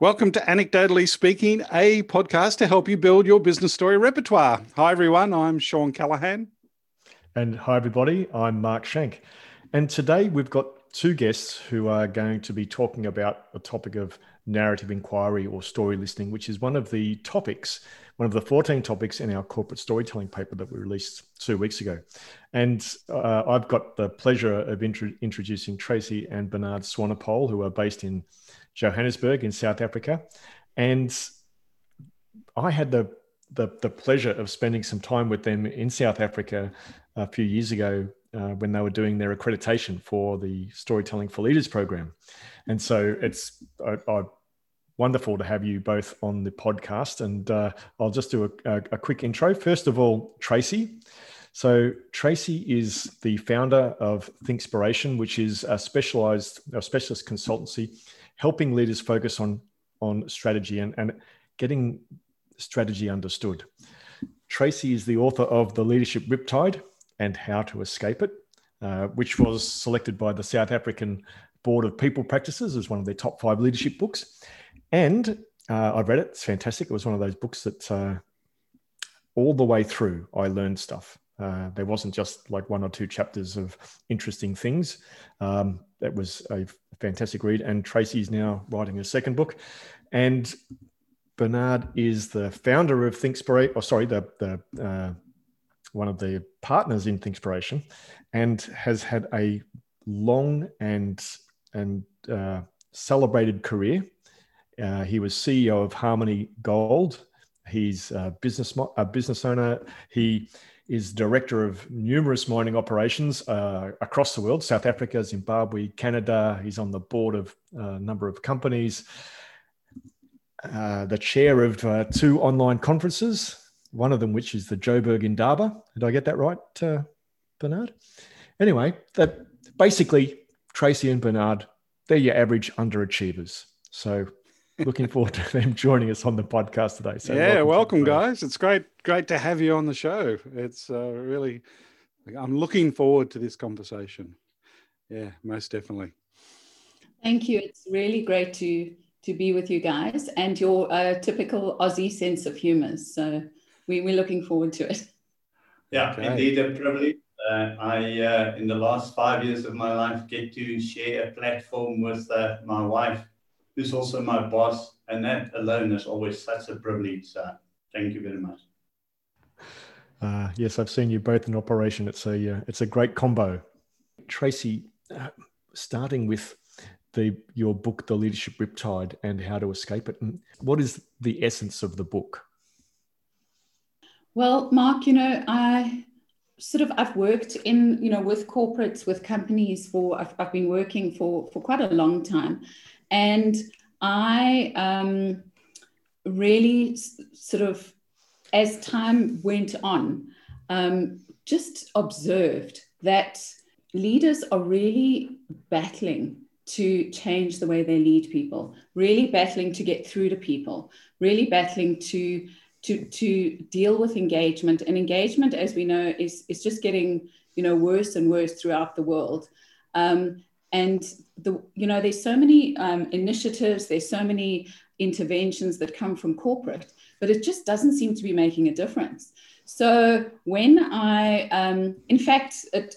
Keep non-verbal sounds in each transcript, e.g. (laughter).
Welcome to Anecdotally Speaking, a podcast to help you build your business story repertoire. Hi, everyone. I'm Shawn Callahan. And hi, everybody. I'm Mark Schenk. And today we've got two guests who are going to be talking about a topic of narrative inquiry or story listening, which is one of the topics, one of the 14 topics in our corporate storytelling paper that we released two weeks ago. And uh, I've got the pleasure of intro- introducing Tracy and Bernard Swanepoel, who are based in Johannesburg in South Africa. And I had the, the, the pleasure of spending some time with them in South Africa a few years ago uh, when they were doing their accreditation for the Storytelling for Leaders program. And so it's I, I, wonderful to have you both on the podcast. And uh, I'll just do a, a, a, quick intro. First of all, Tracy. So Tracy is the founder of Thinkspiration, which is a specialized, a specialist consultancy helping leaders focus on on strategy and, and getting strategy understood. Tracy is the author of The Leadership Riptide and How to Escape It, uh, which was selected by the South African Board of People Practices as one of their top five leadership books. And uh, I've read it, it's fantastic. It was one of those books that uh, all the way through I learned stuff. Uh, there wasn't just like one or two chapters of interesting things. Um, that was a fantastic read. And Tracy's now writing a second book. And Bernard is the founder of Thinkspiration, or sorry, the, the uh, one of the partners in Thinkspiration, and has had a long and and uh, celebrated career. Uh, he was CEO of Harmony Gold. He's a business a business owner. He is director of numerous mining operations uh, across the world South Africa, Zimbabwe, Canada. He's on the board of a number of companies, uh, the chair of uh, two online conferences, one of them which is the Joburg Indaba. Did I get that right, uh, Bernard? Anyway, that basically Tracy and Bernard, they're your average underachievers. So looking forward to them joining us on the podcast today. So yeah, welcome, welcome guys. It's great, great to have you on the show. It's uh, really, I'm looking forward to this conversation. Yeah, most definitely. Thank you. It's really great to to be with you guys and your uh, typical Aussie sense of humour. So we, we're looking forward to it. Yeah, okay. indeed a privilege. Uh, I, uh, in the last five years of my life, get to share a platform with uh, my wife who's also my boss. And that alone is always such a privilege. So thank you very much. Uh, yes, I've seen you both in operation. It's a uh, it's a great combo. Tracy, uh, starting with the your book, The Leadership Riptide, and How to Escape It. What is the essence of the book? Well, Mark, you know, I sort of I've worked in you know with corporates, with companies for I've, I've been working for for quite a long time, and I um, really sort of, as time went on, um, just observed that leaders are really battling to change the way they lead people, really battling to get through to people, really battling to to to deal with engagement. And engagement, as we know, is is just getting you know worse and worse throughout the world. Um, and the you know there's so many um, initiatives there's so many interventions that come from corporate but it just doesn't seem to be making a difference. So when i um, in fact it,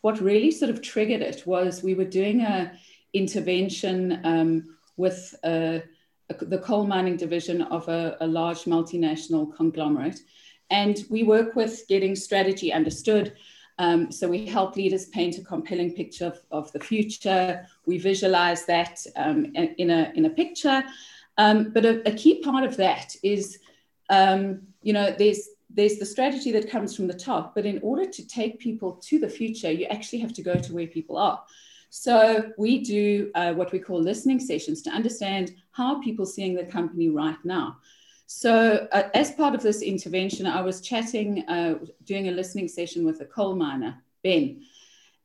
what really sort of triggered it was we were doing a intervention um, with a, a, the coal mining division of a, a large multinational conglomerate. And we work with getting strategy understood um, so we help leaders paint a compelling picture of, of the future. We visualize that um, in, a, in a picture. Um, but a, a, key part of that is, um, you know, there's, there's the strategy that comes from the top, but in order to take people to the future, you actually have to go to where people are. So we do uh, what we call listening sessions to understand how people seeing the company right now. So, uh, as part of this intervention, I was chatting, uh, doing a listening session with a coal miner, Ben.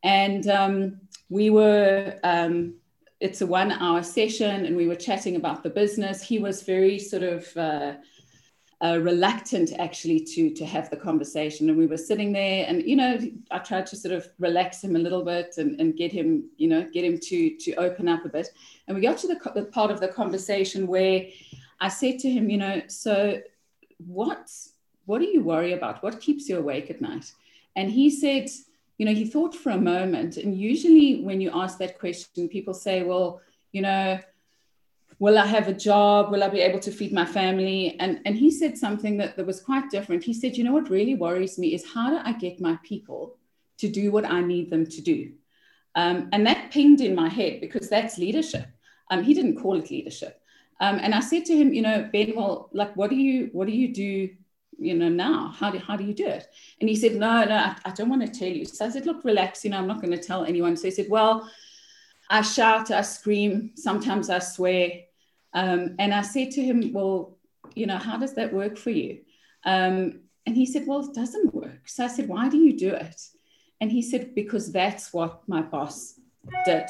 And um, we were, um, it's a one hour session, and we were chatting about the business. He was very sort of, uh, uh, reluctant actually to to have the conversation and we were sitting there and you know i tried to sort of relax him a little bit and, and get him you know get him to to open up a bit and we got to the, the part of the conversation where i said to him you know so what what do you worry about what keeps you awake at night and he said you know he thought for a moment and usually when you ask that question people say well you know will I have a job? Will I be able to feed my family? And, and he said something that, that was quite different. He said, you know, what really worries me is how do I get my people to do what I need them to do? Um, and that pinged in my head because that's leadership. Um, he didn't call it leadership. Um, and I said to him, you know, Ben, well, like, what do you, what do you do, you know, now? How do, how do you do it? And he said, no, no, I, I don't want to tell you. So I said, look, relax, you know, I'm not going to tell anyone. So he said, well, I shout, I scream, sometimes I swear, um, and I said to him, Well, you know, how does that work for you? Um, and he said, Well, it doesn't work. So I said, Why do you do it? And he said, Because that's what my boss did.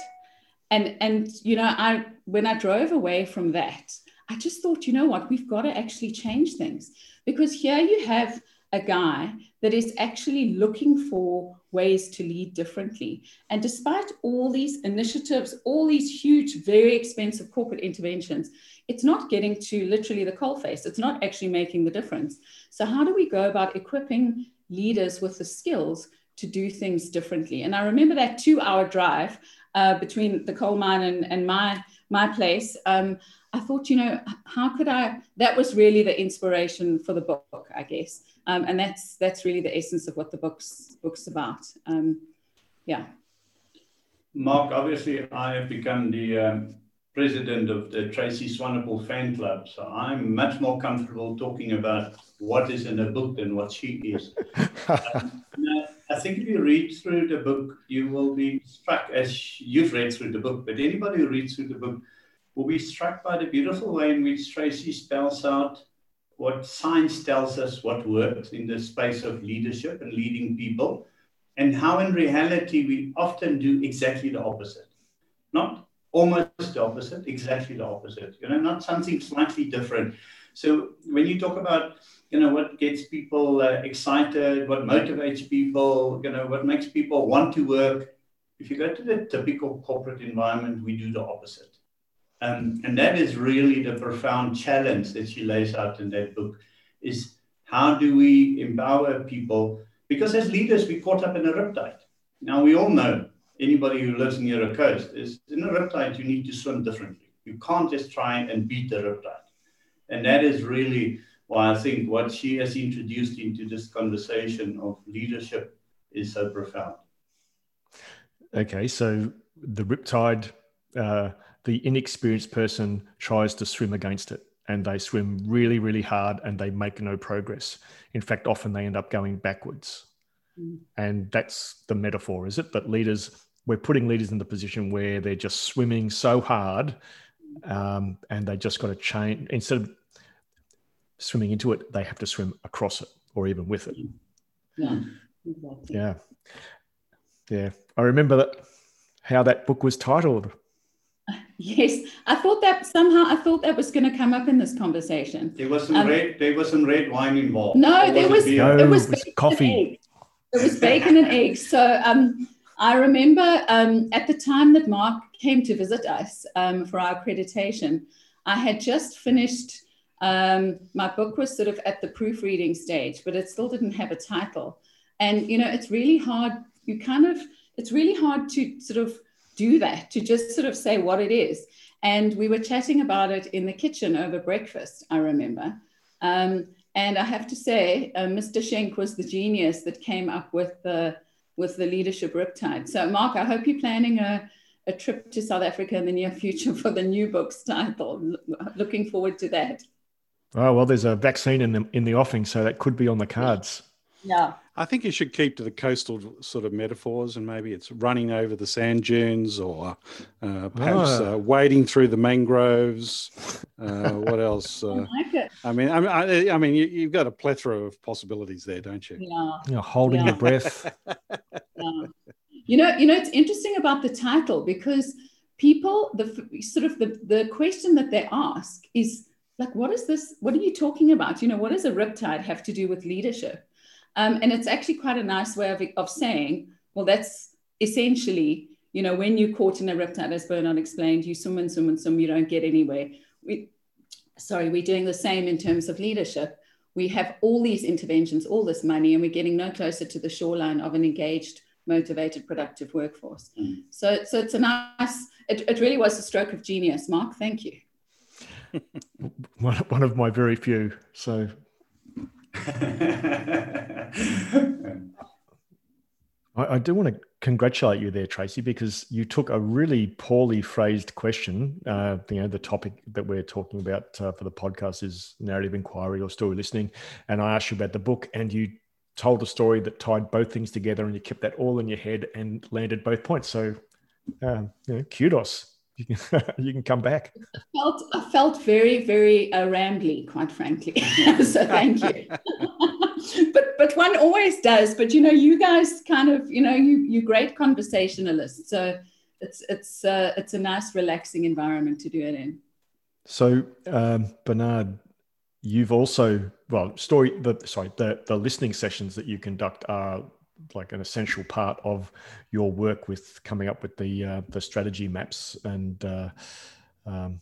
And, and you know, I when I drove away from that, I just thought, you know what, we've got to actually change things. Because here you have a guy that is actually looking for ways to lead differently. And despite all these initiatives, all these huge, very expensive corporate interventions, it's not getting to literally the coalface. It's not actually making the difference. So, how do we go about equipping leaders with the skills to do things differently? And I remember that two hour drive uh, between the coal mine and, and my, my place. Um, I thought, you know, how could I? That was really the inspiration for the book, I guess, um, and that's that's really the essence of what the book's book's about. Um, yeah. Mark, obviously, I have become the um, president of the Tracy Swanepoel fan club, so I'm much more comfortable talking about what is in the book than what she is. (laughs) um, I think if you read through the book, you will be struck, as you've read through the book, but anybody who reads through the book will be struck by the beautiful way in which Tracy spells out what science tells us what works in the space of leadership and leading people, and how in reality we often do exactly the opposite. Not almost the opposite, exactly the opposite. You know, not something slightly different. So when you talk about, you know, what gets people uh, excited, what motivates people, you know, what makes people want to work, if you go to the typical corporate environment, we do the opposite. Um, and that is really the profound challenge that she lays out in that book is how do we empower people? Because as leaders, we're caught up in a riptide. Now, we all know anybody who lives near a coast is in a riptide, you need to swim differently. You can't just try and beat the riptide. And that is really why I think what she has introduced into this conversation of leadership is so profound. Okay, so the riptide uh, the inexperienced person tries to swim against it and they swim really, really hard and they make no progress. In fact, often they end up going backwards. Mm. And that's the metaphor, is it? That leaders, we're putting leaders in the position where they're just swimming so hard um, and they just got to change. Instead of swimming into it, they have to swim across it or even with it. Yeah. Exactly. Yeah. Yeah. I remember that how that book was titled (laughs) Yes, I thought that somehow I thought that was going to come up in this conversation. There was some um, red. There was some red wine involved. No, there was, no, it was, it was coffee. It was bacon and eggs. So um, I remember um, at the time that Mark came to visit us um, for our accreditation, I had just finished. Um, my book was sort of at the proofreading stage, but it still didn't have a title. And you know, it's really hard. You kind of, it's really hard to sort of do that, to just sort of say what it is. And we were chatting about it in the kitchen over breakfast, I remember. Um, and I have to say, uh, Mr. Schenk was the genius that came up with the, with the leadership riptide. So, Mark, I hope you're planning a, a trip to South Africa in the near future (laughs) for the new book's title. Looking forward to that. Oh, well, there's a vaccine in the, in the offing, so that could be on the cards. Yeah. I think you should keep to the coastal sort of metaphors, and maybe it's running over the sand dunes, or uh, perhaps oh. uh, wading through the mangroves. Uh, (laughs) what else? I, like it. I mean, I, I mean, you, have got a plethora of possibilities there, don't you? Yeah. You're holding yeah. your breath. (laughs) yeah. You know, you know, it's interesting about the title because people, the sort of the, the question that they ask is like, what is this? What are you talking about? You know, what does a riptide have to do with leadership? Um, and it's actually quite a nice way of, of saying, well, that's essentially, you know, when you're caught in a riptide, as Bernard explained, you swim and swim and swim, you don't get anywhere. We, sorry, we're doing the same in terms of leadership. We have all these interventions, all this money, and we're getting no closer to the shoreline of an engaged, motivated, productive workforce. Mm. So, so it's a nice, it, it really was a stroke of genius. Mark, thank you. One, one of my very few. So (laughs) I, I, do want to congratulate you there, Tracy, because you took a really poorly phrased question. Uh, you know, the topic that we're talking about uh, for the podcast is narrative inquiry or story listening, and I asked you about the book, and you told a story that tied both things together, and you kept that all in your head and landed both points. So, um, you know, kudos you can (laughs) you can come back. I felt I felt very very uh, rambly, quite frankly. (laughs) so thank you. (laughs) but but one always does. But you know, you guys kind of you know you you great conversationalists. So it's it's uh, it's a nice relaxing environment to do it in. So um, Bernard, you've also well story the sorry the the listening sessions that you conduct are like an essential part of your work with coming up with the uh, the strategy maps. And uh, um,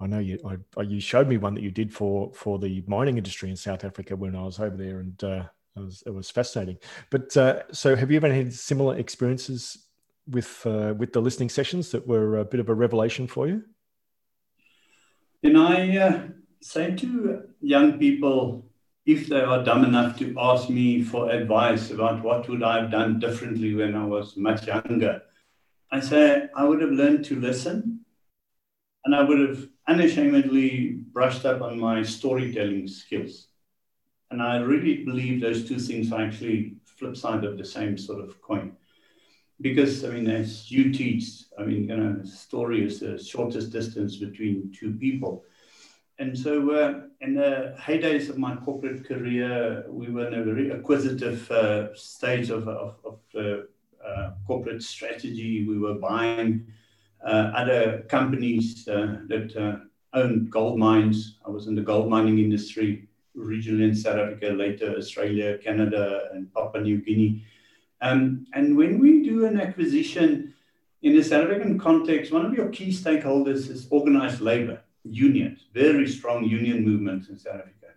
I know you I, you showed me one that you did for for the mining industry in South Africa when I was over there and uh, it was it was fascinating. But uh, so have you ever had similar experiences with uh, with the listening sessions that were a bit of a revelation for you? And I uh, say to young people if they are dumb enough to ask me for advice about what would I have done differently when I was much younger, I say I would have learned to listen and I would have unashamedly brushed up on my storytelling skills. And I really believe those two things are actually flip side of the same sort of coin. Because I mean, as you teach, I mean, you know, story is the shortest distance between two people and so uh, in the heydays of my corporate career, we were in a very acquisitive uh, stage of, of, of uh, corporate strategy. We were buying uh, other companies uh, that uh, owned gold mines. I was in the gold mining industry, originally in South Africa, later Australia, Canada, and Papua New Guinea. Um, and when we do an acquisition in the South African context, one of your key stakeholders is organized labor unions, very strong union movements in South Africa.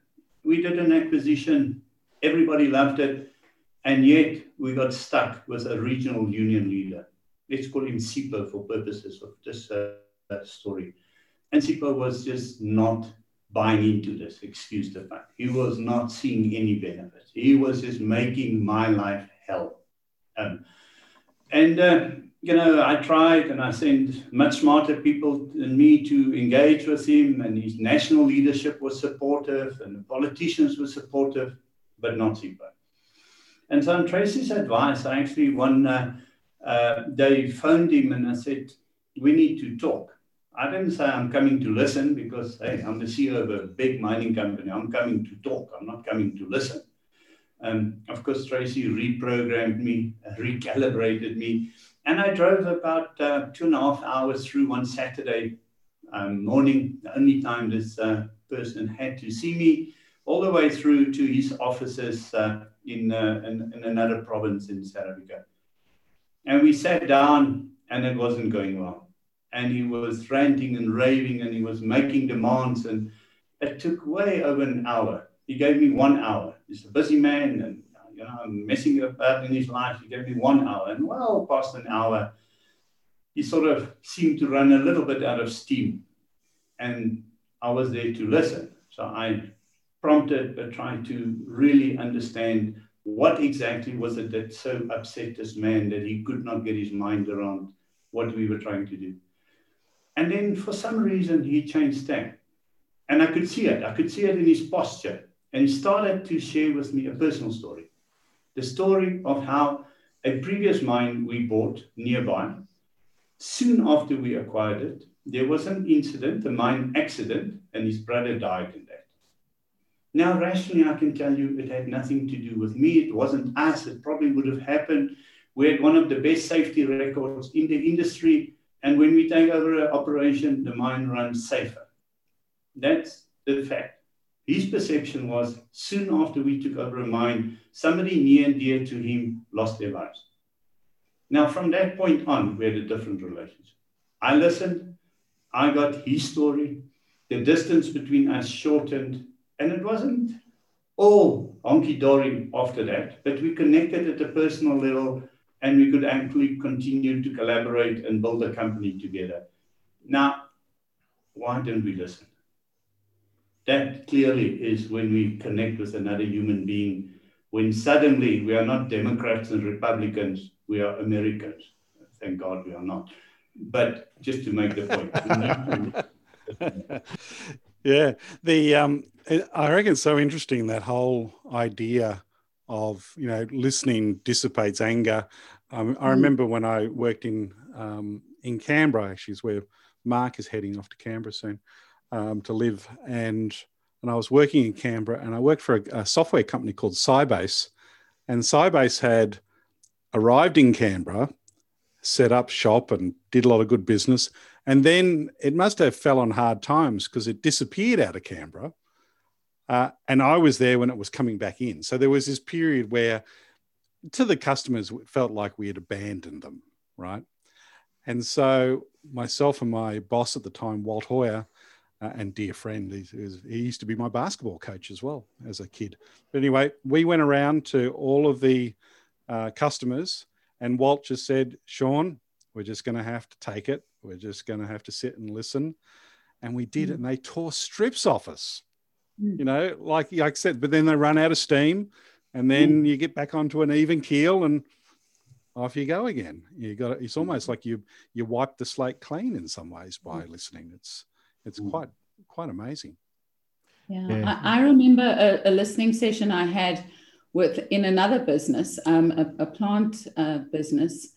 We did an acquisition, everybody loved it, and yet we got stuck with a regional union leader. Let's call him Sipho for purposes of this uh, story. And Sipho was just not buying into this, excuse the fact. He was not seeing any benefits. He was just making my life hell. Um, and uh, you know, I tried and I sent much smarter people than me to engage with him, and his national leadership was supportive, and the politicians were supportive, but not Sipho. And so, on Tracy's advice, I actually one uh, uh, day phoned him and I said, We need to talk. I didn't say I'm coming to listen because hey, I'm the CEO of a big mining company. I'm coming to talk, I'm not coming to listen. Um, of course, Tracy reprogrammed me, recalibrated me and I drove about uh, two and a half hours through one Saturday um, morning, the only time this uh, person had to see me, all the way through to his offices uh, in, uh, in, in, another province in Africa. And we sat down, and it wasn't going well. And he was ranting and raving, and he was making demands, and it took way over an hour. He gave me one hour. He's a busy man, and you know, messing about in his life. He gave me one hour, and well past an hour, he sort of seemed to run a little bit out of steam. And I was there to listen. So I prompted, but tried to really understand what exactly was it that so upset this man that he could not get his mind around what we were trying to do. And then for some reason, he changed tack. And I could see it. I could see it in his posture. And he started to share with me a personal story the story of how a previous mine we bought nearby, soon after we acquired it, there was an incident, a mine accident, and his brother died in that. Now, rationally, I can tell you it had nothing to do with me. It wasn't us. It probably would have happened. We had one of the best safety records in the industry. And when we take over an operation, the mine runs safer. That's the fact. His perception was soon after we took over a mine, somebody near and dear to him lost their lives. Now, from that point on, we had a different relationship. I listened, I got his story, the distance between us shortened, and it wasn't all honky dory after that, but we connected at a personal level and we could actually continue to collaborate and build a company together. Now, why don't we listen? That clearly is when we connect with another human being, when suddenly we are not Democrats and Republicans, we are Americans. Thank God we are not. But just to make the point. (laughs) yeah, the um, I reckon it's so interesting that whole idea of you know listening dissipates anger. Um, I mm. remember when I worked in um, in Canberra, actually, is where Mark is heading off to Canberra soon um, to live, and and I was working in Canberra, and I worked for a, a software company called Sybase, and Sybase had arrived in Canberra, set up shop, and did a lot of good business, and then it must have fell on hard times because it disappeared out of Canberra. Uh, and I was there when it was coming back in. So there was this period where to the customers, it felt like we had abandoned them, right? And so myself and my boss at the time, Walt Hoyer, uh, and dear friend, he, he, used to be my basketball coach as well as a kid. But anyway, we went around to all of the uh, customers, and Walt just said, Shawn, we're just going to have to take it. We're just going to have to sit and listen. And we did mm. it, and they tore strips off us. Mm. You know, like, like I said, but then they run out of steam, and then mm. you get back onto an even keel, and off you go again. You got it's almost like you you wipe the slate clean in some ways by mm. listening. It's it's mm. quite quite amazing. Yeah, yeah. I, I, remember a, a, listening session I had with in another business, um, a, a, plant uh, business,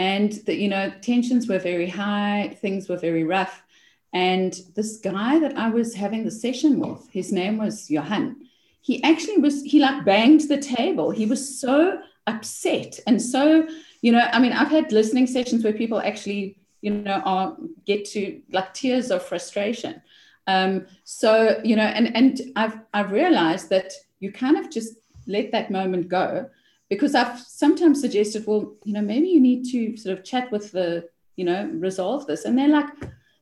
and the, you know tensions were very high, things were very rough, and this guy that I was having the session with, his name was Johan. He actually was he like banged the table. He was so upset and so you know i mean i've had listening sessions where people actually you know are get to like tears of frustration. Um, so you know and and i've i've realized that you kind of just let that moment go because i've sometimes suggested well you know maybe you need to sort of chat with the you know resolve this. And they're like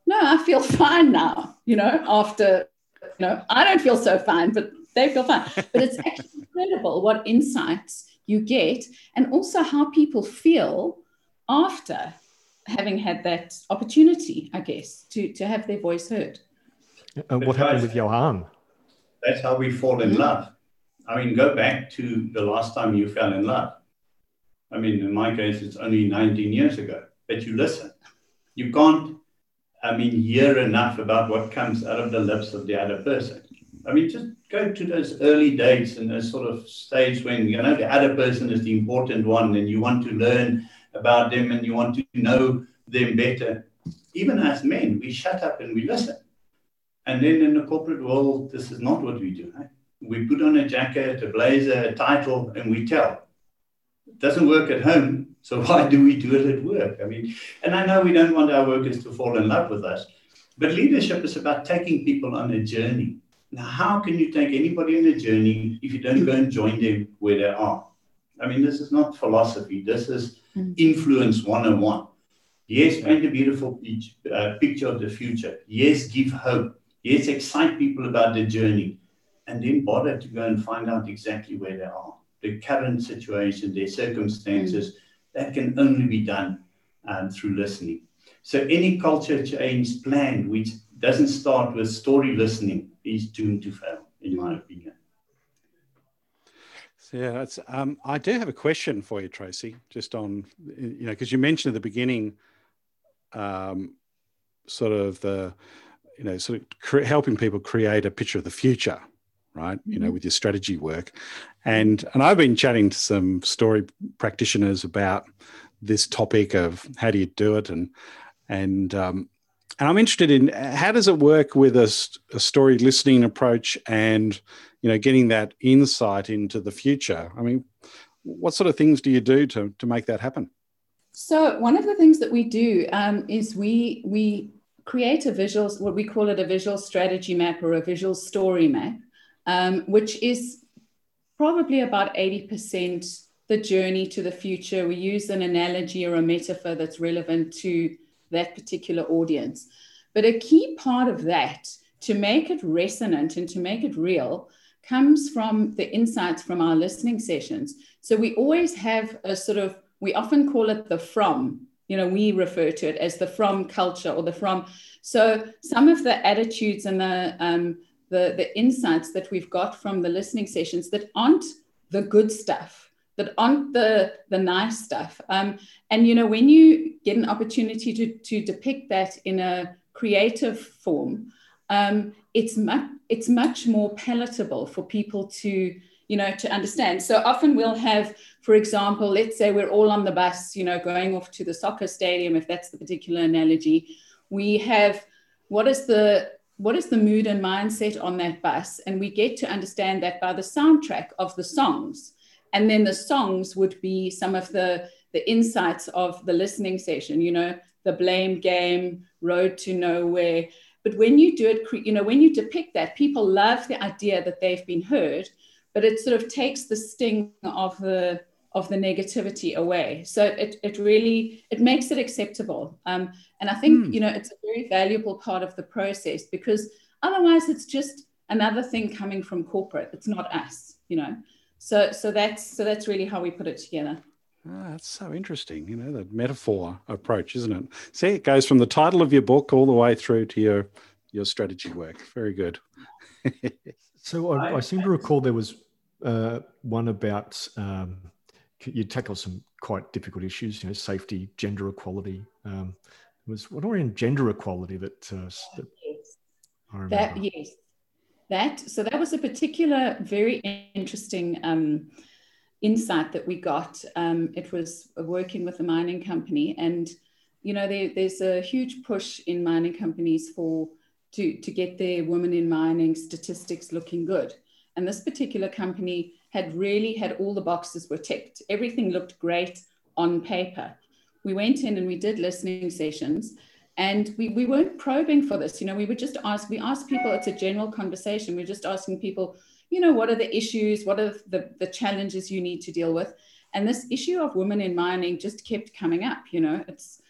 no i feel (laughs) fine now you know after you know i don't feel so fine but they feel fine. (laughs) But it's actually incredible what insights you get, and also how people feel after having had that opportunity, I guess, to, to have their voice heard. And what happened with Johan? That's how we fall in mm-hmm. love. I mean, go back to the last time you fell in love. I mean, in my case, it's only 19 years ago, but you listen. You can't, I mean, hear enough about what comes out of the lips of the other person. I mean, just go to those early days and those sort of stage when you know the other person is the important one and you want to learn about them and you want to know them better. Even as men, we shut up and we listen. And then in the corporate world, this is not what we do. Right? We put on a jacket, a blazer, a title, and we tell. It doesn't work at home, so (laughs) why do we do it at work? I mean, and I know we don't want our workers to fall in love with us, but leadership is about taking people on a journey now, how can you take anybody on a journey if you don't go and join them where they are? I mean, this is not philosophy. This is. Influence one-on-one. Yes, paint a beautiful uh, picture of the future. Yes, give hope. Yes, excite people about the journey. And then bother to go and find out exactly where they are. The current situation, their circumstances, mm. that can only be done um, through listening. So any culture change plan which doesn't start with story listening is doomed to fail, in my opinion. Yeah, it's, um, I do have a question for you, Tracy, just on, you know, because you mentioned at the beginning, um, sort of the, you know, sort of cre- helping people create a picture of the future, right? Mm-hmm. You know, mm-hmm. with your strategy work, and and I've been chatting to some story practitioners about this topic of how do you do it, and and um, and I'm interested in how does it work with a, a, story listening approach and you know getting that insight into the future. I mean, what sort of things do you do to to make that happen? So one of the things that we do um, is we we create a visual, what we call it a visual strategy map or a visual story map, um, which is probably about 80% the journey to the future. We use an analogy or a metaphor that's relevant to that particular audience. But a key part of that, to make it resonant and to make it real, comes from the insights from our listening sessions. So we always have a sort of, we often call it the from, you know, we refer to it as the from culture or the from. So some of the attitudes and the, um, the, the insights that we've got from the listening sessions that aren't the good stuff, that aren't the, the nice stuff. Um, and, you know, when you get an opportunity to, to depict that in a creative form, um, it's much it's much more palatable for people to you know to understand. So often we'll have for example let's say we're all on the bus you know going off to the soccer stadium if that's the particular analogy. We have what is the what is the mood and mindset on that bus? And we get to understand that by the soundtrack of the songs and then the songs would be some of the the insights of the listening session you know the blame game road to nowhere but when you do it, you know, when you depict that, people love the idea that they've been heard, but it sort of takes the sting of the of the negativity away. So it, it really it makes it acceptable. Um, and I think mm. you know it's a very valuable part of the process because otherwise it's just another thing coming from corporate. It's not us, you know. So so that's so that's really how we put it together. Oh, that's so interesting, you know, the metaphor approach, isn't it? See, it goes from the title of your book all the way through to your your strategy work. Very good. (laughs) so I, I, seem to recall there was uh, one about um, you tackle some quite difficult issues, you know, safety, gender equality. Um, it was what around gender equality that, uh, that yes. That yes, that so that was a particular very interesting. Um, insight that we got. Um, it was working with a mining company, and you know there, there's a huge push in mining companies for to to get their women in mining statistics looking good. And this particular company had really had all the boxes were ticked. Everything looked great on paper. We went in and we did listening sessions and we, we weren't probing for this you know we would just ask we asked people it's a general conversation we're just asking people you know, what are the issues? What are the, the challenges you need to deal with? And this issue of women in mining just kept coming up. You know, it's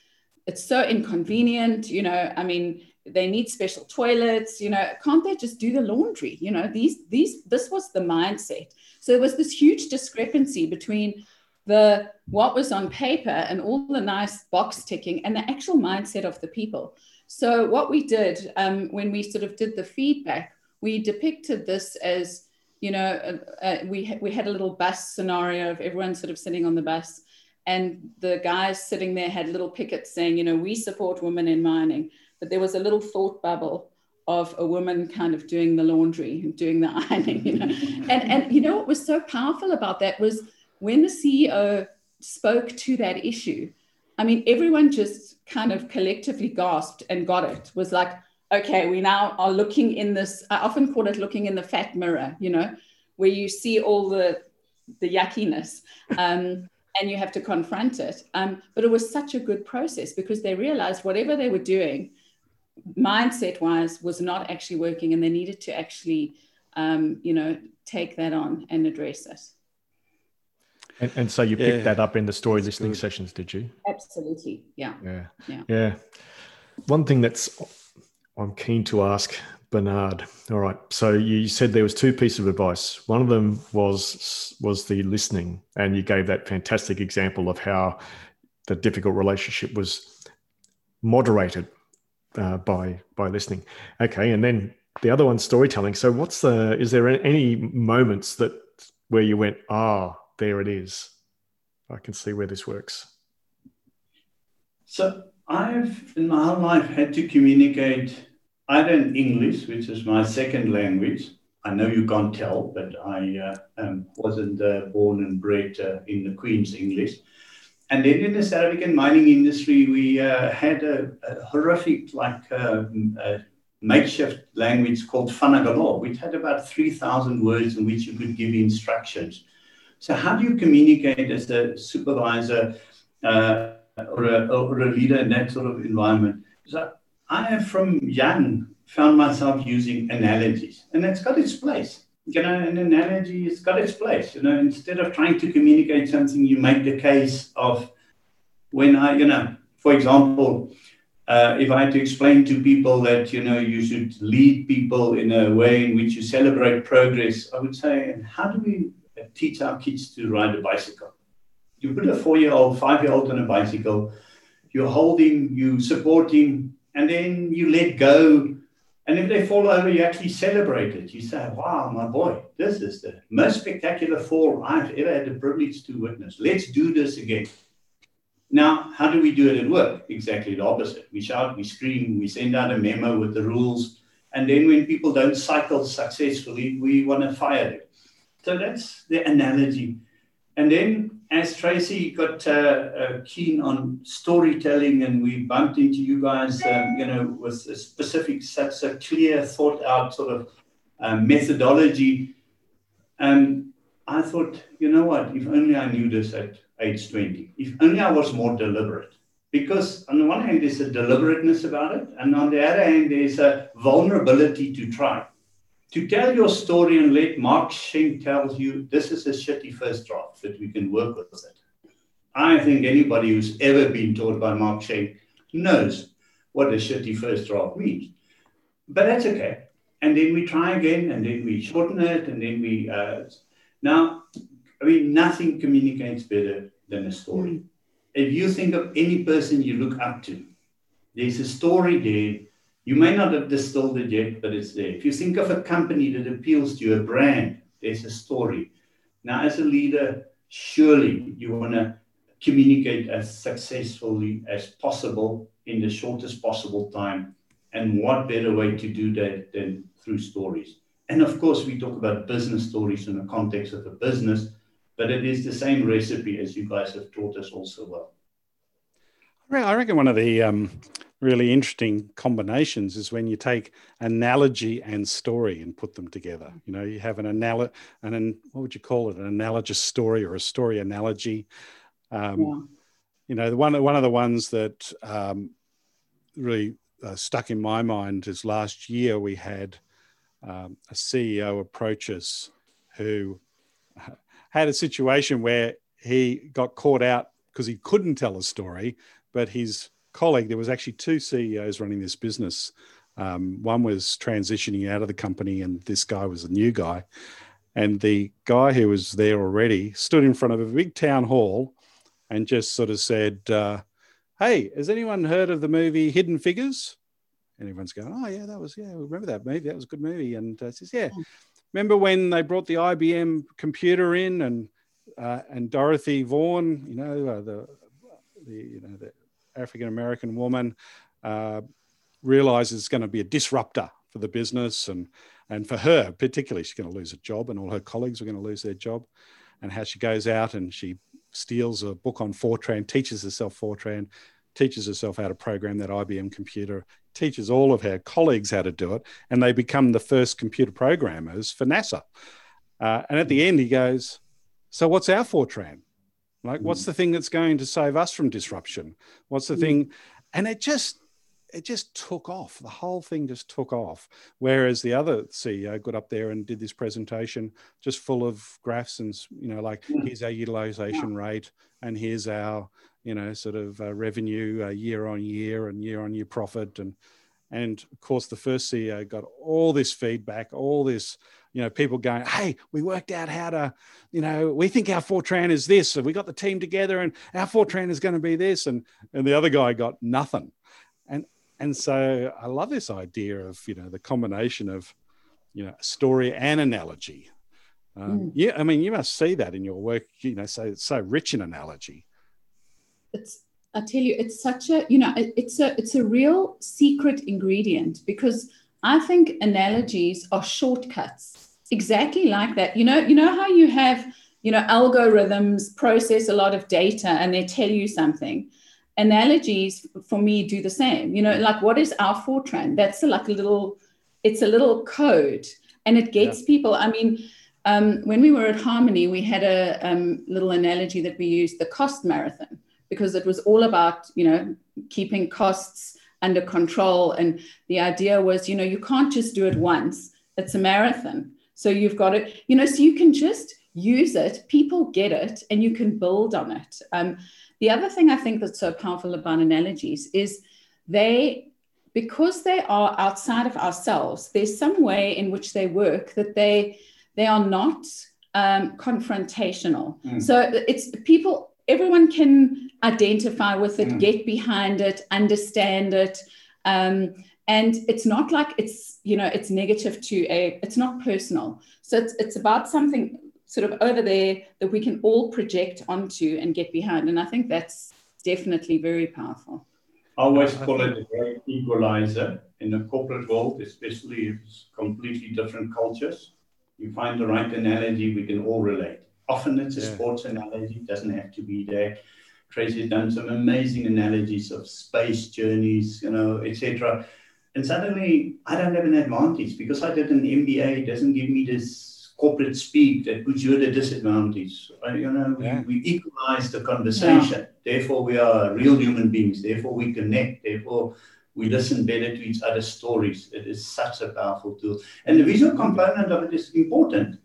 it's so inconvenient. You know, I mean, they need special toilets. You know, can't they just do the laundry? You know, these these this was the mindset. So there was this huge discrepancy between the what was on paper and all the nice box ticking and the actual mindset of the people. So what we did um, when we sort of did the feedback, we depicted this as you know, uh, uh, we we had a little bus scenario of everyone sort of sitting on the bus, and the guys sitting there had little pickets saying, you know, we support women in mining, but there was a little thought bubble of a woman kind of doing the laundry and doing the (laughs) ironing, you know, and and you know what was so powerful about that was when the CEO spoke to that issue. I mean, everyone just kind of collectively gasped and got it. Was like, okay, we now are looking in this, I often call it looking in the fat mirror, you know, where you see all the, the yuckiness um, (laughs) and you have to confront it. Um, but it was such a good process because they realized whatever they were doing, mindset wise, was not actually working and they needed to actually, um, you know, take that on and address it. And, and so you picked yeah. that up in the story that's listening good. sessions, did you? Absolutely. Yeah. Yeah. Yeah. Yeah. One thing that's I'm keen to ask Bernard. All right. So you said there was two pieces of advice. One of them was was the listening, and you gave that fantastic example of how the difficult relationship was moderated uh, by by listening. Okay, and then the other one, storytelling. So what's the? Is there any moments that where you went, ah, oh, there it is. I can see where this works. So I've in my whole life had to communicate either in English, which is my second language. I know you can't tell, but I uh, um, wasn't uh, born and bred uh, in the Queen's English. And then in the South African mining industry, we uh, had a, a, horrific, like, um, makeshift language called Fanagalo, which had about 3,000 words in which you could give instructions. So, how do you communicate as a supervisor uh, or a, or, a, leader in that sort of environment? So I from young found myself using analogies, and it's got its place. You know, an analogy has got its place. You know, instead of trying to communicate something, you make the case of when I, you know, for example, uh, if I had to explain to people that you know you should lead people in a way in which you celebrate progress, I would say, how do we teach our kids to ride a bicycle? You put a four-year-old, five-year-old on a bicycle, you hold him, you support him, and then you let go. And if they fall over, you actually celebrate it. You say, Wow, my boy, this is the most spectacular fall I've ever had the privilege to witness. Let's do this again. Now, how do we do it at work? Exactly the opposite. We shout, we scream, we send out a memo with the rules. And then when people don't cycle successfully, we want to fire them. So that's the analogy. And then as Tracy got uh, uh, keen on storytelling and we bumped into you guys, um, you know, with a specific, such a clear, thought out sort of uh, methodology, um, I thought, you know what, if only I knew this at age 20. If only I was more deliberate. Because on the one hand, there's a deliberateness about it, and on the other hand, there's a vulnerability to try. To tell your story and let Mark Schenk tell you this is a shitty first draft, that we can work with it. I think anybody who's ever been taught by Mark Schenk knows what a shitty first draft means. But that's okay. And then we try again, and then we shorten it, and then we. Uh, now, I mean, nothing communicates better than a story. If you think of any person you look up to, there's a story there. You may not have distilled it yet, but it's there. If you think of a company that appeals to you, a brand, there's a story. Now, as a leader, surely you want to communicate as successfully as possible in the shortest possible time. And what better way to do that than through stories? And of course, we talk about business stories in the context of a business, but it is the same recipe as you guys have taught us also well. I reckon one of the um, really interesting combinations is when you take analogy and story and put them together. You know, you have an analogy, and an, what would you call it? An analogous story or a story analogy. Um, yeah. You know, the one one of the ones that um, really uh, stuck in my mind is last year we had um, a CEO approach us who (laughs) had a situation where he got caught out because he couldn't tell a story, but his colleague, there was actually two CEOs running this business. Um, one was transitioning out of the company, and this guy was a new guy. And the guy who was there already stood in front of a big town hall and just sort of said, uh, Hey, has anyone heard of the movie Hidden Figures? And everyone's going, Oh, yeah, that was, yeah, remember that movie. That was a good movie. And uh, says, Yeah, remember when they brought the IBM computer in and uh, and Dorothy Vaughan, you know, uh, the the you know the African American woman, uh, realizes it's going to be a disruptor for the business and and for her particularly, she's going to lose a job, and all her colleagues are going to lose their job, and how she goes out and she steals a book on Fortran, teaches herself Fortran, teaches herself how to program that IBM computer, teaches all of her colleagues how to do it, and they become the first computer programmers for NASA. Uh, and at the end, he goes, So, what's our Fortran? Like, what's the thing that's going to save us from disruption? What's the mm. thing? And it just, it just took off. The whole thing just took off. Whereas the other CEO got up there and did this presentation just full of graphs and, you know, like, mm. here's our utilization yeah. rate and here's our, you know, sort of uh, revenue uh, year on year and year on year profit. And, and of course, the first CEO got all this feedback, all this, you know, people going, Hey, we worked out how to, you know, we think our Fortran is this. and we got the team together and our Fortran is going to be this. And, and the other guy got nothing. And, and so I love this idea of, you know, the combination of, you know, story and analogy. Um, mm. Yeah, I mean, you must see that in your work, you know, so it's so rich in analogy it's I tell you, it's such a you know it's a it's a real secret ingredient because I think analogies are shortcuts exactly like that. You know, you know how you have you know algorithms process a lot of data and they tell you something. Analogies for me do the same. You know, like what is our Fortran? That's like a little, it's a little code, and it gets yeah. people. I mean. Um, when we were at Harmony, we had a um, little analogy that we used the cost marathon because it was all about you know keeping costs under control. And the idea was, you know, you can't just do it once. It's a marathon. So you've got it, you know, so you can just use it, people get it, and you can build on it. Um, the other thing I think that's so powerful about analogies is they, because they are outside of ourselves, there's some way in which they work that they they are not um, confrontational. Mm. So it's people, everyone can identify with it, mm. get behind it, understand it. Um, and it's not like it's you know it's negative to a it's not personal. So it's it's about something sort of over there that we can all project onto and get behind. And i think that's definitely very powerful. I always call it a great equalizer in the corporate world especially if it's completely different cultures. You find the right analogy we can all relate. Often it's a yeah. sports analogy it doesn't have to be there tracy's done some amazing analogies of space journeys you know etc and suddenly I don't have an advantage because I did an MBA. It doesn't give me this corporate speak that puts you at a disadvantage. Uh, you know, yeah. we, we, equalize the conversation. Yeah. Therefore, we are real human beings. Therefore, we connect. Therefore, we listen better to each other's stories. It is such a powerful tool. And the visual component of it is important.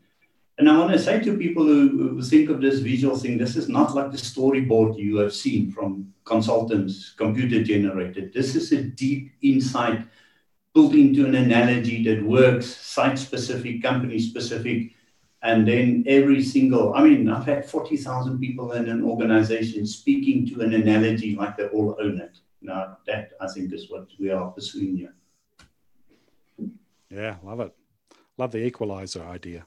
And I want to say to people who, who think of this visual thing, this is not like the storyboard you have seen from consultants, computer generated. This is a deep insight built into an analogy that works site specific, company specific. And then every single, I mean, I've had 40,000 people in an organization speaking to an analogy like they all own it. Now, that I think is what we are pursuing here. Yeah, love it. Love the equalizer idea.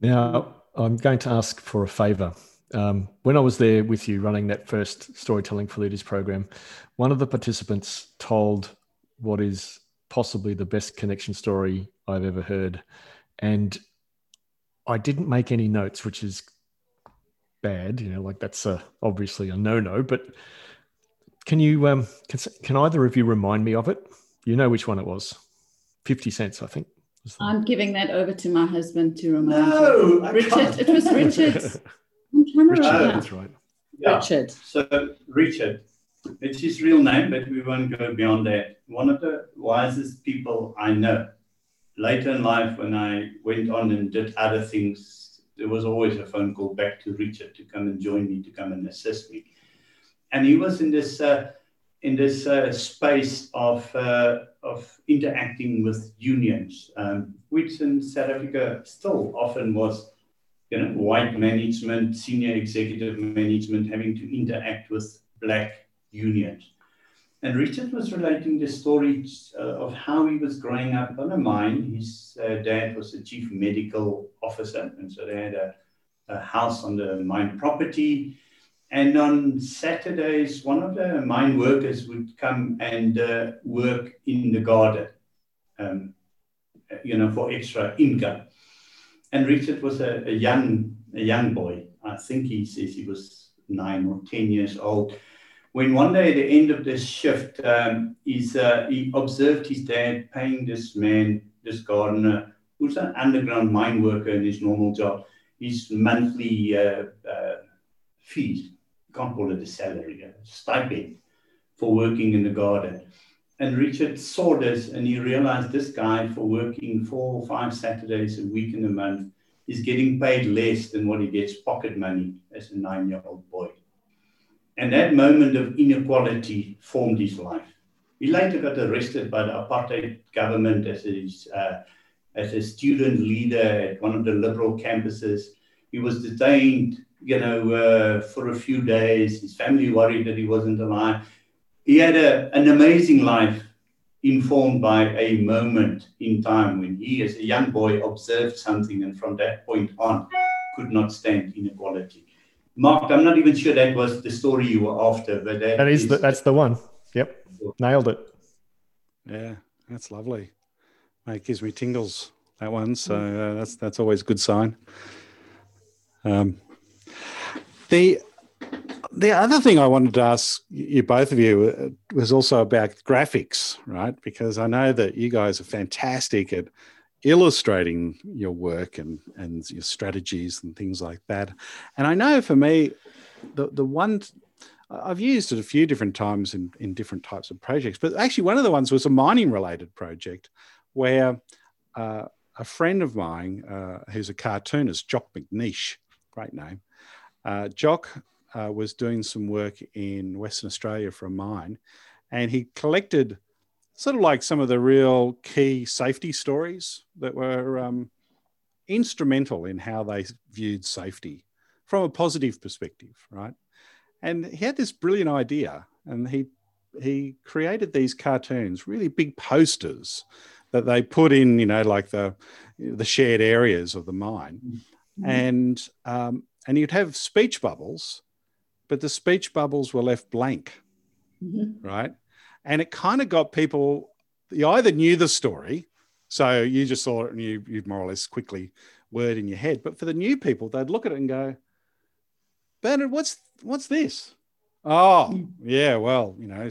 Now, I'm going to ask for a favor. Um, when I was there with you running that first Storytelling for Leaders program, one of the participants told what is possibly the best connection story I've ever heard. And I didn't make any notes, which is bad. You know, like that's a, obviously a no-no. But can you, um, can, can either of you remind me of it? You know which one it was. Fifty cents, I think. I'm giving that over to my husband to remind no, you. Richard, it was (laughs) Richard. I'm trying to Richard, that's right. Yeah. Richard. So Richard, it's his real name, but we won't go beyond that. One of the wisest people I know. Later in life, when I went on and did other things, there was always a phone call back to Richard to come and join me, to come and assist me. And he was in this uh, in this uh, space of uh, of interacting with unions, um, which in South Africa still often was you know, white management, senior executive management having to interact with black unions. And Richard was relating the story uh, of how he was growing up on a mine. His uh, dad was the chief medical officer, and so they had a, a house on the mine property. And on Saturdays, one of the mine workers would come and uh, work in the garden, um, you know, for extra income. And Richard was a, a young a young boy. I think he says he was nine or ten years old when one day at the end of this shift, um, uh, he observed his dad paying this man, this gardener, who's an underground mine worker in his normal job, his monthly uh, uh, fees. Can't call it a salary, a stipend for working in the garden. And Richard saw this and he realized this guy, for working four or five Saturdays a week in a month, is getting paid less than what he gets pocket money as a nine year old boy. And that moment of inequality formed his life. He later got arrested by the apartheid government as a, uh, as a student leader at one of the liberal campuses. He was detained, you know, uh, for a few days. His family worried that he wasn't alive. He had a, an amazing life informed by a moment in time when he, as a young boy, observed something and from that point on could not stand inequality. Mark, I'm not even sure that was the story you were after, but that, that is, is the, that's the one. Yep, nailed it. Yeah, that's lovely. It gives me tingles that one, so uh, that's that's always a good sign. Um, the the other thing I wanted to ask you both of you uh, was also about graphics, right? Because I know that you guys are fantastic at illustrating your work and and your strategies and things like that. And I know for me, the the one I've used it a few different times in, in different types of projects, but actually, one of the ones was a mining related project where uh, a friend of mine, uh, who's a cartoonist, Jock Macneish, great name, uh, Jock uh, was doing some work in Western Australia for a mine, and he collected sort of like some of the real key safety stories that were um, instrumental in how they viewed safety from a positive perspective, right? And he had this brilliant idea, and he he created these cartoons, really big posters that they put in, you know, like the the shared areas of the mine, mm-hmm. and um, and you'd have speech bubbles, but the speech bubbles were left blank, mm-hmm. right? And it kind of got people. You either knew the story, so you just saw it and you you more or less quickly word in your head. But for the new people, they'd look at it and go, Bernard, what's what's this? Oh, yeah, well, you know,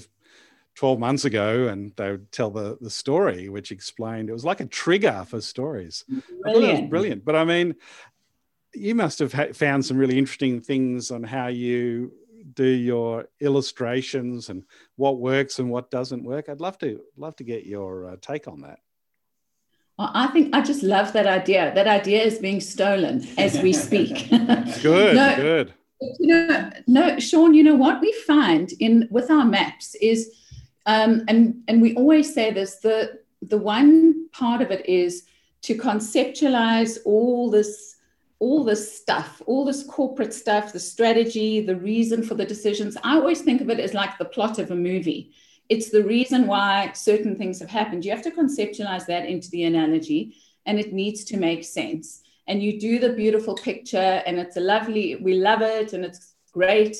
12 months ago, and they would tell the, the story, which explained it was like a trigger for stories. Brilliant. brilliant. But I mean, you must have found some really interesting things on how you do your illustrations and what works and what doesn't work. I'd love to love to get your uh, take on that. I think I just love that idea. That idea is being stolen as we speak. (laughs) good, no, good. You know, no, Shawn. You know what we find in with our maps is, um, and and we always say this. The the one part of it is to conceptualize all this all this stuff, all this corporate stuff, the strategy, the reason for the decisions. I always think of it as like the plot of a movie it's the reason why certain things have happened. You have to conceptualize that into the analogy and it needs to make sense. And you do the beautiful picture and it's a lovely, we love it and it's great.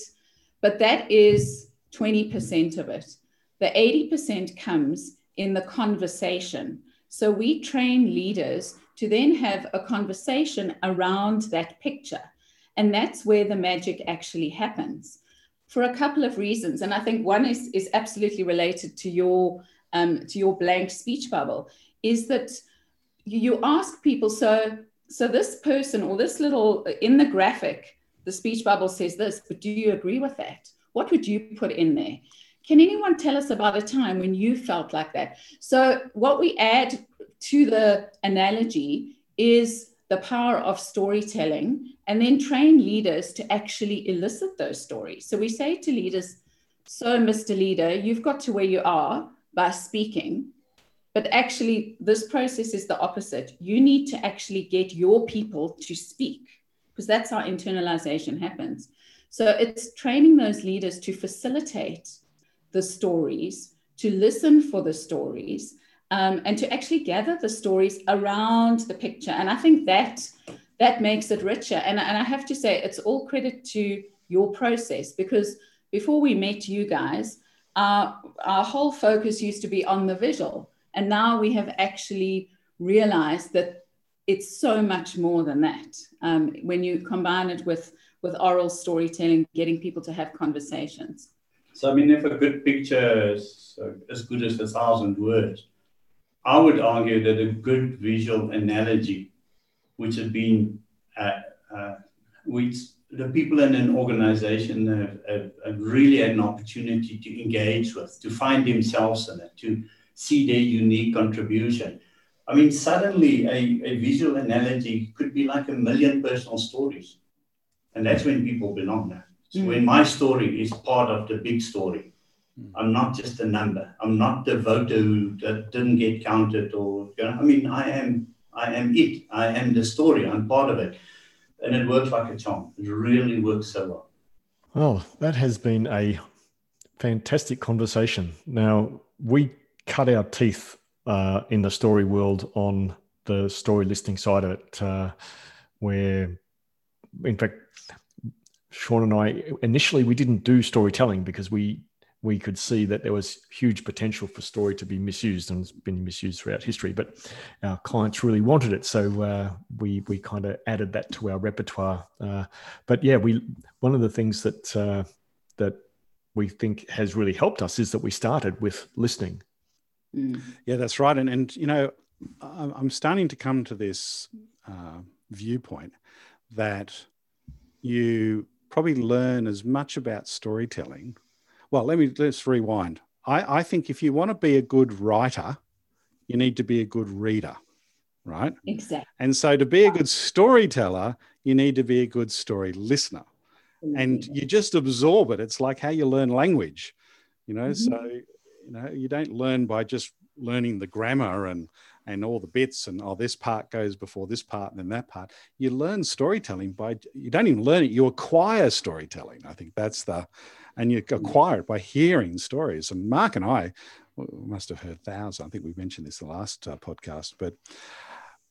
But that is 20% of it. The 80% comes in the conversation. So we train leaders to then have a conversation around that picture. And that's where the magic actually happens for a couple of reasons. And I think one is, is absolutely related to your, um, to your blank speech bubble, is that you ask people, so, so this person or this little, in the graphic, the speech bubble says this, but do you agree with that? What would you put in there? Can anyone tell us about a time when you felt like that? So, what we add to the analogy is the power of storytelling and then train leaders to actually elicit those stories. So we say to leaders, so Mr. Leader, you've got to where you are by speaking, but actually, this process is the opposite. You need to actually get your people to speak because that's how internalization happens. So it's training those leaders to facilitate the stories, to listen for the stories, um, and to actually gather the stories around the picture. And I think that that makes it richer. And, and I have to say, it's all credit to your process because before we met you guys, our, our whole focus used to be on the visual. And now we have actually realized that it's so much more than that. Um, when you combine it with, with oral storytelling, getting people to have conversations. So, I mean, if a good picture is as good as a thousand words, I would argue that a good visual analogy, which has been, uh, uh, which the people in an organization have, have, have, really had an opportunity to engage with, to find themselves in it, to see their unique contribution. I mean, suddenly a, a visual analogy could be like a million personal stories. And that's when people belong there. So mm. when my story is part of the big story. Hmm. I'm not just a number. I'm not the voter who didn't get counted or, you know, I mean, I am, I am it. I am the story. I'm part of it. And it works like a charm. It really works so well. Well, that has been a fantastic conversation. Now, we cut our teeth uh, in the story world on the story listing side of it, uh, where, in fact, Shawn and I initially we didn't do storytelling because we we could see that there was huge potential for story to be misused and it's been misused throughout history. But our clients really wanted it, so uh, we we kind of added that to our repertoire. Uh, but yeah, we one of the things that uh, that we think has really helped us is that we started with listening. Mm. Yeah, that's right, and and you know, I'm starting to come to this uh, viewpoint that you probably learn as much about storytelling. Well, let me let's rewind. I, I think if you want to be a good writer, you need to be a good reader, right? Exactly. And so to be a good storyteller, you need to be a good story listener. And you just absorb it. It's like how you learn language, you know. Mm-hmm. So, you know, you don't learn by just learning the grammar and and all the bits and oh this part goes before this part and then that part you learn storytelling by you don't even learn it you acquire storytelling i think that's the and you acquire it by hearing stories and mark and i must have heard thousands i think we mentioned this the last uh, podcast but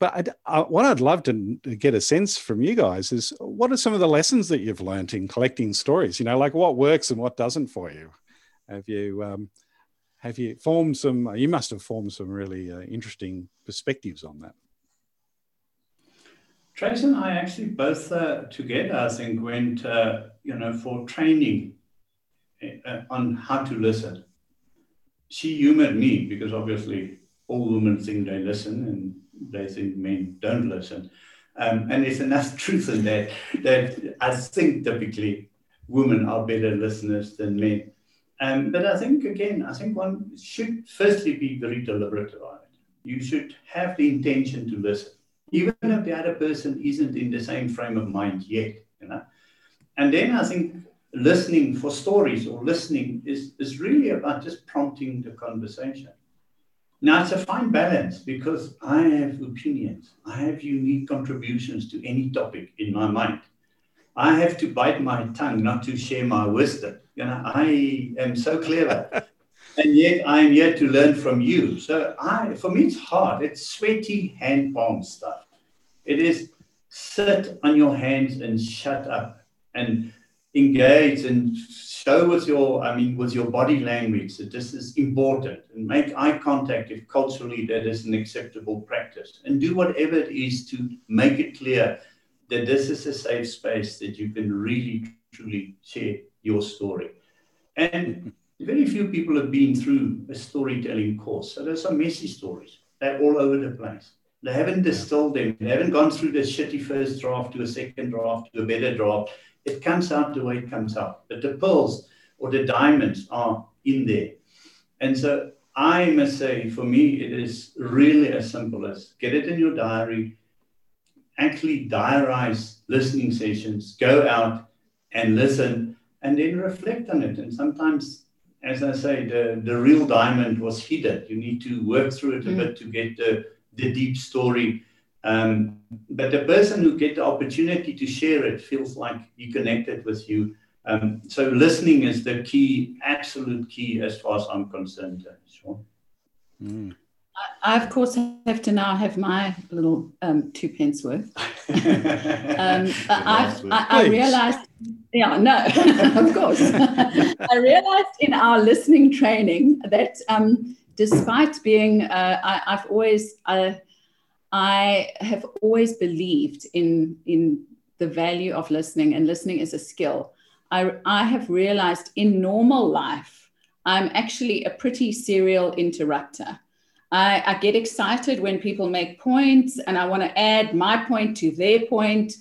but I, I, what I'd love to get a sense from you guys is what are some of the lessons that you've learned in collecting stories? You know, like what works and what doesn't for you. Have you um, have you formed some? You must have formed some really uh, interesting perspectives on that. Trace and I actually both uh, together, I think, went uh, you know for training uh, on how to listen. She humored me because obviously all women think they listen and they think men don't listen. Um, and there's enough truth in that that I think typically women are better listeners than men. Um, but I think, again, I think one should firstly be very deliberate about it. You should have the intention to listen, even if the other person isn't in the same frame of mind yet, you know. And then I think listening for stories or listening is, is really about just prompting the conversation. Now, it's a fine balance because I have opinions. I have unique contributions to any topic in my mind. I have to bite my tongue not to share my wisdom. You know, I am so clever. (laughs) and yet I am here to learn from you. So I for me it's hard. It's sweaty hand palm stuff. It is sit on your hands and shut up and engage and show with your I mean with your body language that this is important and make eye contact if culturally that is an acceptable practice and do whatever it is to make it clear that this is a safe space that you can really truly share your story. And very few people have been through a storytelling course. So there's some messy stories. They're all over the place. They haven't distilled them. They haven't gone through the shitty first draft to a second draft to a better draft. It comes out the way it comes out. But the pearls or the diamonds are in there. And so I must say, for me, it is really as simple as get it in your diary, actually diarize listening sessions, go out and listen, and then reflect on it. And sometimes, as I say, the, the real diamond was hidden. You need to work through it a mm. bit to get the, the deep story. Um, but the person who get the opportunity to share it feels like he connected with you. Um, so listening is the key, absolute key, as far as I'm concerned. Shawn. Mm. I, of course, have to now have my little um, two pence worth. (laughs) um, I, I, I realized, yeah, no, (laughs) of course. (laughs) I realized in our listening training that um, despite being, uh, I, have always, uh, I have always believed in in the value of listening, and listening is a skill. I, I have realized in normal life, I'm actually a pretty serial interrupter. I, I get excited when people make points and I want to add my point to their point.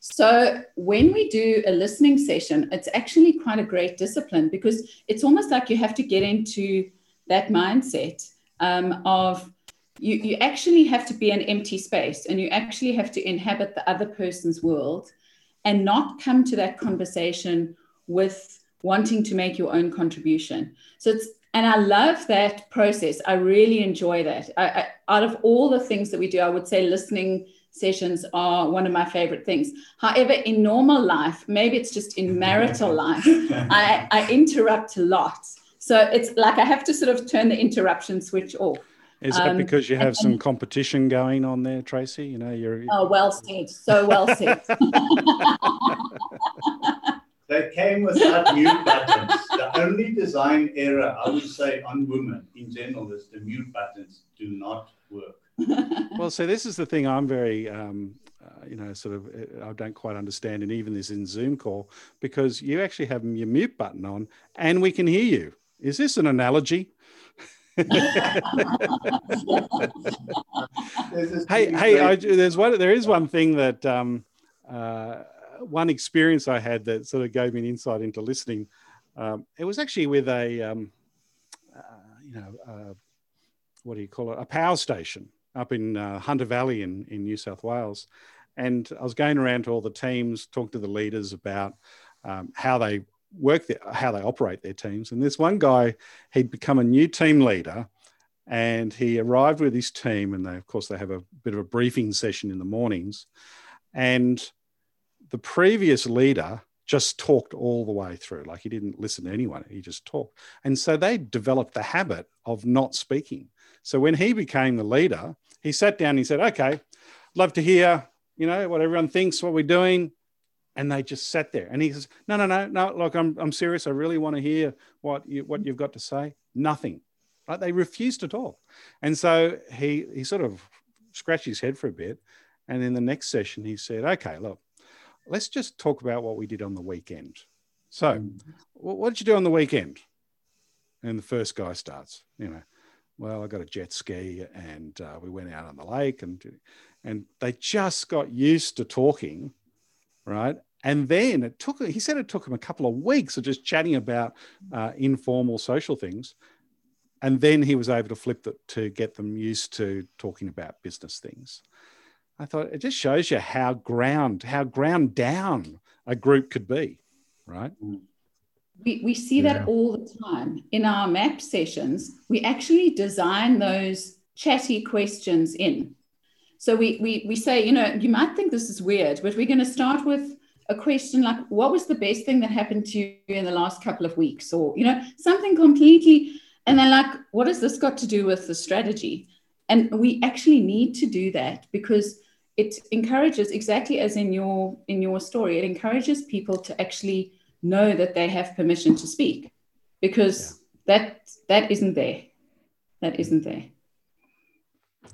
So when we do a listening session, it's actually quite a great discipline because it's almost like you have to get into that mindset um, of you, you actually have to be an empty space and you actually have to inhabit the other person's world and not come to that conversation with wanting to make your own contribution. So it's and I love that process. I really enjoy that. I, I, out of all the things that we do, I would say listening sessions are one of my favorite things. However, in normal life, maybe it's just in marital (laughs) life, I, I interrupt a lot. So it's like I have to sort of turn the interruption switch off. Is that um, because you have and, some competition going on there, Tracy? You know, you're. Oh, well said. So well said. (laughs) They came without mute buttons. The only design error I would say on women in general is the mute buttons do not work. (laughs) well, so this is the thing I'm very, um, uh, you know, sort of, uh, I don't quite understand, and even this in Zoom call, because you actually have your mute button on and we can hear you. Is this an analogy? Hey, hey, I, there's one. There is one thing that um, uh, one experience I had that sort of gave me an insight into listening. Um, it was actually with a, um, uh, you know, uh, what do you call it? A power station up in uh, Hunter Valley in, in New South Wales. And I was going around to all the teams, talk to the leaders about um, how they work, their, how they operate their teams. And this one guy, he'd become a new team leader and he arrived with his team and they of course they have a bit of a briefing session in the mornings. And the previous leader just talked all the way through. Like he didn't listen to anyone. He just talked. And so they developed the habit of not speaking. So when he became the leader he sat down and he said okay love to hear you know what everyone thinks what we're doing and they just sat there and he says no no no no look i'm, I'm serious i really want to hear what you what you've got to say nothing Right? They refused to talk. And so he, he sort of scratched his head for a bit. And in the next session, he said, okay, look, let's just talk about what we did on the weekend. So, mm. what did you do on the weekend? And the first guy starts, you know, well, I got a jet ski and uh, we went out on the lake and and they just got used to talking, right? And then it took, he said it took him a couple of weeks of just chatting about uh, informal social things and then he was able to flip it to get them used to talking about business things. I thought it just shows you how ground how ground down a group could be, right? We, we see yeah. that all the time in our map sessions. We actually design those chatty questions in. So we, we, we say, you know, you might think this is weird, but we're going to start with a question like, what was the best thing that happened to you in the last couple of weeks? Or, you know, something completely and they're like, what has this got to do with the strategy? And we actually need to do that because it encourages exactly as in your in your story, it encourages people to actually know that they have permission to speak because yeah. that that isn't there. That isn't there.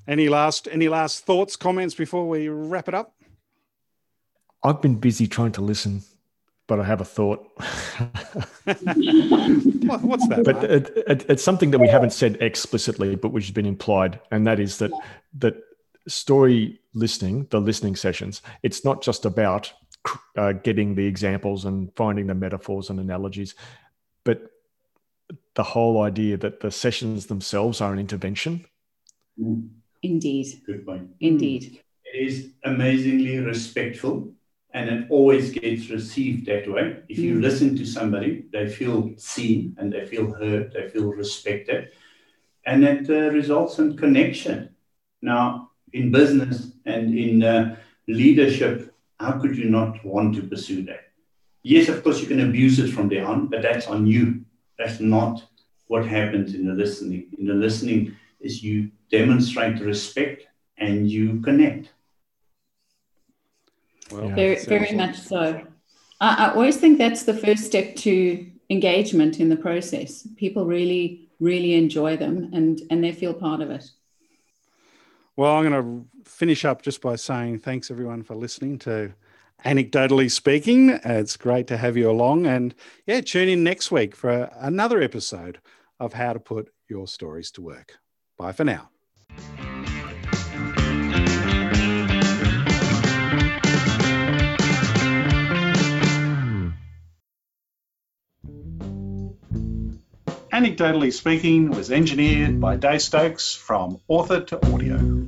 Any last any last thoughts, comments before we wrap it up? I've been busy trying to listen but I have a thought. (laughs) What's that? But it, it, it's something that we haven't said explicitly, but which has been implied, and that is that that story listening, the listening sessions, it's not just about uh, getting the examples and finding the metaphors and analogies, but the whole idea that the sessions themselves are an intervention. Indeed. Good point. Indeed. It is amazingly respectful and it always gets received that way. If you mm. listen to somebody, they feel seen and they feel heard, they feel respected, and it uh, results in connection. Now, in business and in uh, leadership, how could you not want to pursue that? Yes, of course, you can abuse it from there on, but that's on you. That's not what happens in the listening. In the listening, is you demonstrate respect and you connect. Well, yeah, very, very much so. I, I always think that's the first step to engagement in the process. People really, really enjoy them and, and they feel part of it. Well, I'm going to finish up just by saying thanks everyone for listening to Anecdotally Speaking. It's great to have you along. And yeah, tune in next week for another episode of How to Put Your Stories to Work. Bye for now. Anecdotally Speaking was engineered by Dave Stokes from Author to Audio.